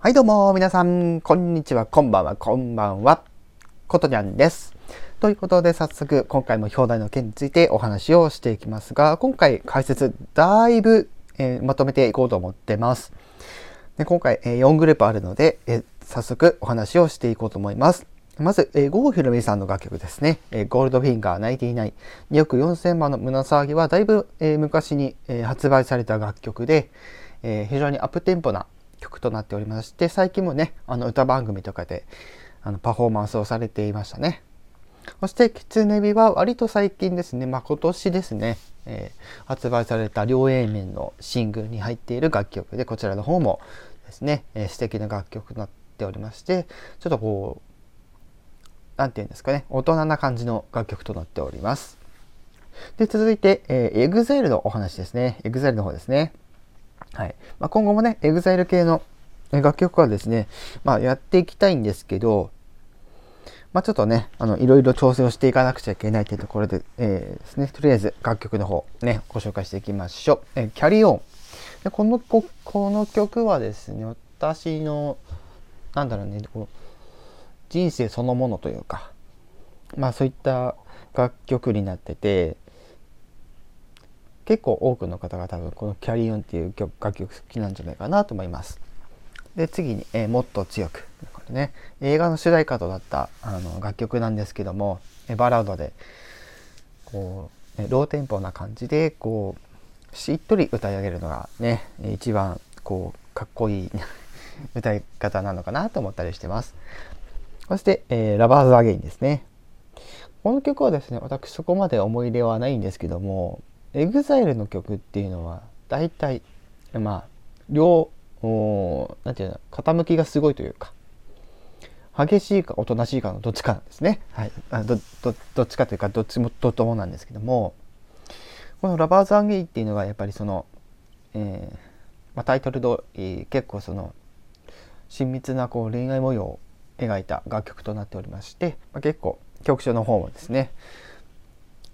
はいどうも皆さん、こんにちは、こんばんは、こんばんは。ことにゃんです。ということで早速今回も表題の件についてお話をしていきますが、今回解説だいぶ、えー、まとめていこうと思ってます。で今回、えー、4グループあるので、えー、早速お話をしていこうと思います。まず、えー、郷ひろみさんの楽曲ですね。えー、ゴールドフィンガー99、2億4000万の胸騒ぎはだいぶ、えー、昔に、えー、発売された楽曲で、えー、非常にアップテンポな曲となっておりまして、最近もね、あの歌番組とかであのパフォーマンスをされていましたね。そして、キツネビは割と最近ですね、まあ今年ですね、えー、発売された両 A 面のシングルに入っている楽曲で、こちらの方もですね、えー、素敵な楽曲となっておりまして、ちょっとこう、何て言うんですかね、大人な感じの楽曲となっております。で、続いて、えー、EXILE のお話ですね。EXILE の方ですね。はい。まあ、今後もね、EXILE 系の楽曲はですね、まあ、やっていきたいんですけど、まあ、ちょっとね、あの、いろいろ調整をしていかなくちゃいけないというところで、えー、ですね、とりあえず楽曲の方、ね、ご紹介していきましょう。えー、キャリオン。でこのこ、この曲はですね、私の、なんだろうね、こう人生そのものというか、まあそういった楽曲になってて、結構多くの方が多分この「キャリーオン」っていう曲楽曲好きなんじゃないかなと思います。で次に、えー、もっと強く」これね映画の主題歌となったあの楽曲なんですけども、えバラードでこう、ね、ローテンポな感じでこうしっとり歌い上げるのがね一番こうかっこいい 歌い方なのかなと思ったりしてます。そして、えー、 Lovers Again ですね。この曲はですね、私そこまで思い入れはないんですけども、EXILE の曲っていうのは大体まあ両なんていうの傾きがすごいというか激しいかおとなしいかのどっちかなんですね。はい、あどどどっちかというかどっちもとともなんですけどもこの「ラバーズ・アンゲイ」っていうのはやっぱりその、えーまあ、タイトル通り結構その親密なこう恋愛模様を描いた楽曲となっておりまして、まあ、結構曲調の方もですね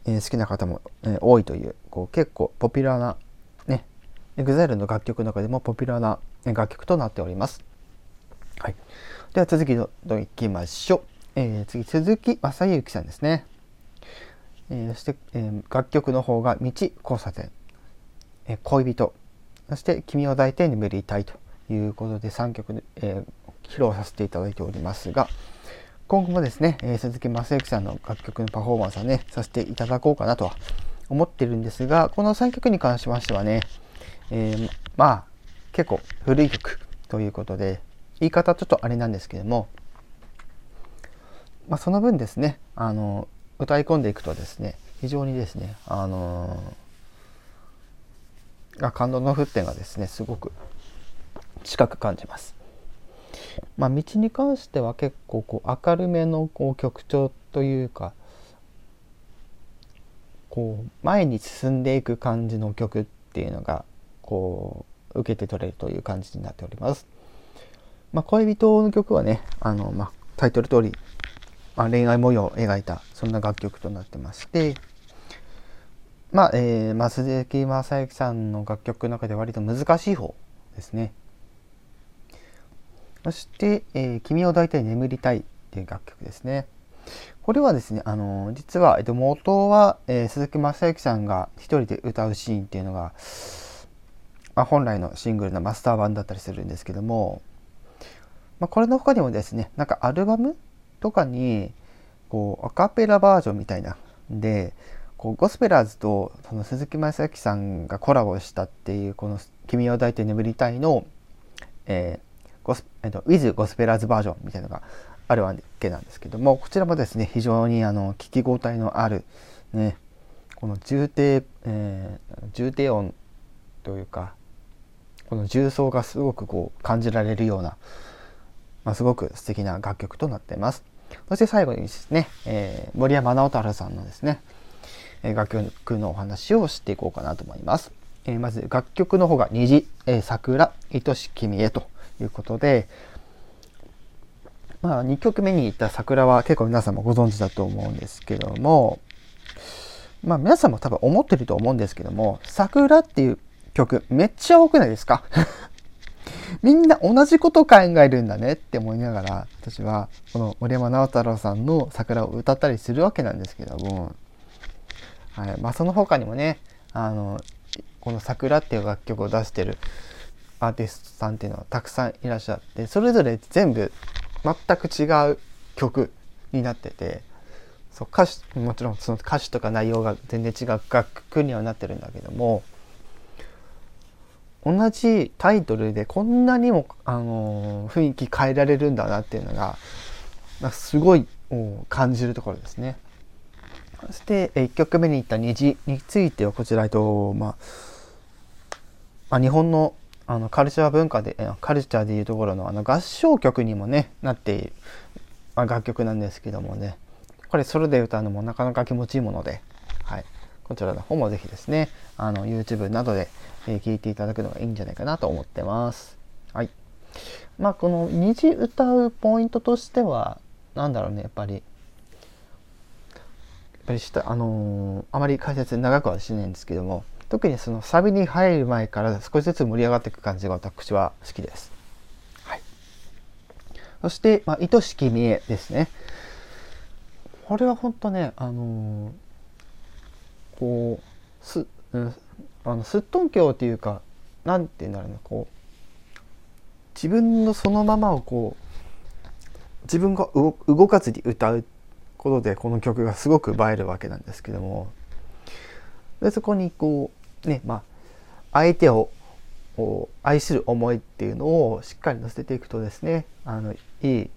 え、好きな方も、え、多いというこう結構ポピュラーなね EXILE の楽曲の中でもポピュラーな楽曲となっております。はい、では続きどんいきましょう。えー、次鈴木正幸さんですね。えー、そして、えー、楽曲の方が「道交差点」え「恋人」そして「君を抱いて眠りたい」ということで3曲、え、披露させていただいておりますが、今後もですね、え、鈴木雅之さんの楽曲のパフォーマンスはね、させていただこうかなとは思ってるんですが、この3曲に関しましてはね、えー、まあ、結構古い曲ということで、言い方ちょっとあれなんですけども、まあ、その分ですね、あの、歌い込んでいくとですね、非常にですね、あのー、感動の沸点がですね、すごく近く感じます。まあ、道に関しては結構こう明るめのこう曲調というかこう前に進んでいく感じの曲っていうのがこう受けて取れるという感じになっております。まあ、恋人の曲はねあの、まあ、タイトル通り、まあ、恋愛模様を描いたそんな楽曲となってましてまあ、えー、まあ、鈴木雅之さんの楽曲の中で割と難しい方ですね。そして、えー、君を抱いて眠りたいっていう楽曲ですね。これはですね、あのー、実は、えっと、元は、えー、鈴木雅之さんが一人で歌うシーンっていうのが、まあ、本来のシングルのマスター版だったりするんですけども、まあ、これの他にもですね、なんかアルバムとかに、こう、アカペラバージョンみたいな、で、こうゴスペラーズとその鈴木雅之さんがコラボしたっていうこの「君を抱いて眠りたいの」えー、ゴス、えっと、With ゴスペラーズバージョンみたいなのがあるわけなんですけども、こちらもですね、非常にあの聞き応えのある、ね、この重低、えー、重低音というか、この重奏がすごくこう感じられるような、まあ、すごく素敵な楽曲となっています。そして最後にですね、えー、森山直太朗さんのですね、楽曲のお話をしていこうかなと思います。えー、まず楽曲の方が虹、えー、桜、愛し君へということで、まあ、2曲目に行った桜は結構皆さんもご存知だと思うんですけども、まあ皆さんも多分思ってると思うんですけども、桜っていう曲めっちゃ多くないですか？みんな同じこと考えるんだねって思いながら私はこの森山直太朗さんの桜を歌ったりするわけなんですけども、はい。まあ、その他にもねあのこの「桜」っていう楽曲を出してるアーティストさんっていうのはたくさんいらっしゃってそれぞれ全部全く違う曲になっててそう歌詞もちろんその歌詞とか内容が全然違う楽曲にはなってるんだけども同じタイトルでこんなにも、あのー、雰囲気変えられるんだなっていうのがすごい感じるところですね。そして1曲目に言った虹についてはこちらと、まあまあ、日本のあのカルチャー文化でカルチャーでいうところのあの合唱曲にもねなっている、まあ、楽曲なんですけどもねこれソロで歌うのもなかなか気持ちいいもので、はい、こちらの方もぜひですねあの YouTube などでえー、いていただくのがいいんじゃないかなと思ってます。はい。まあこの虹歌うポイントとしては何だろうねやっぱりやっぱりしたあのー、あまり解説長くはしないんですけども特にそのサビに入る前から少しずつ盛り上がっていく感じが私は好きです。はい。そして、まあ、愛しき見えですね。これは本当ね、あのー、こう、す、うん、あのすっとんきょうっていうか何て言うんだろうなこう自分のそのままをこう自分が動かずに歌うことでこの曲がすごく映えるわけなんですけどもでそこにこうねまあ相手を愛する思いっていうのをしっかり乗せていくとですねあのいい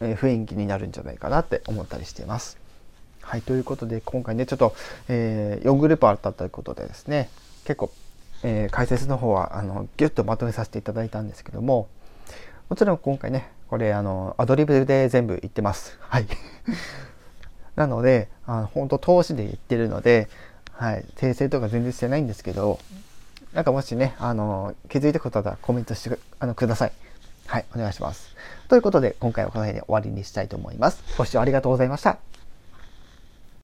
雰囲気になるんじゃないかなって思ったりしています。はい、ということで今回ねちょっと、えー、4グループあったということでですね結構、えー、解説の方はあのギュッとまとめさせていただいたんですけどももちろん今回ねこれあのアドリブで全部言ってます。はい なのであの本当投資で言ってるので、はい、訂正とか全然してないんですけどなんかもしねあの気づいたことあったらコメントしてあのください。はい、お願いします。ということで今回はこの辺で終わりにしたいと思います。ご視聴ありがとうございました。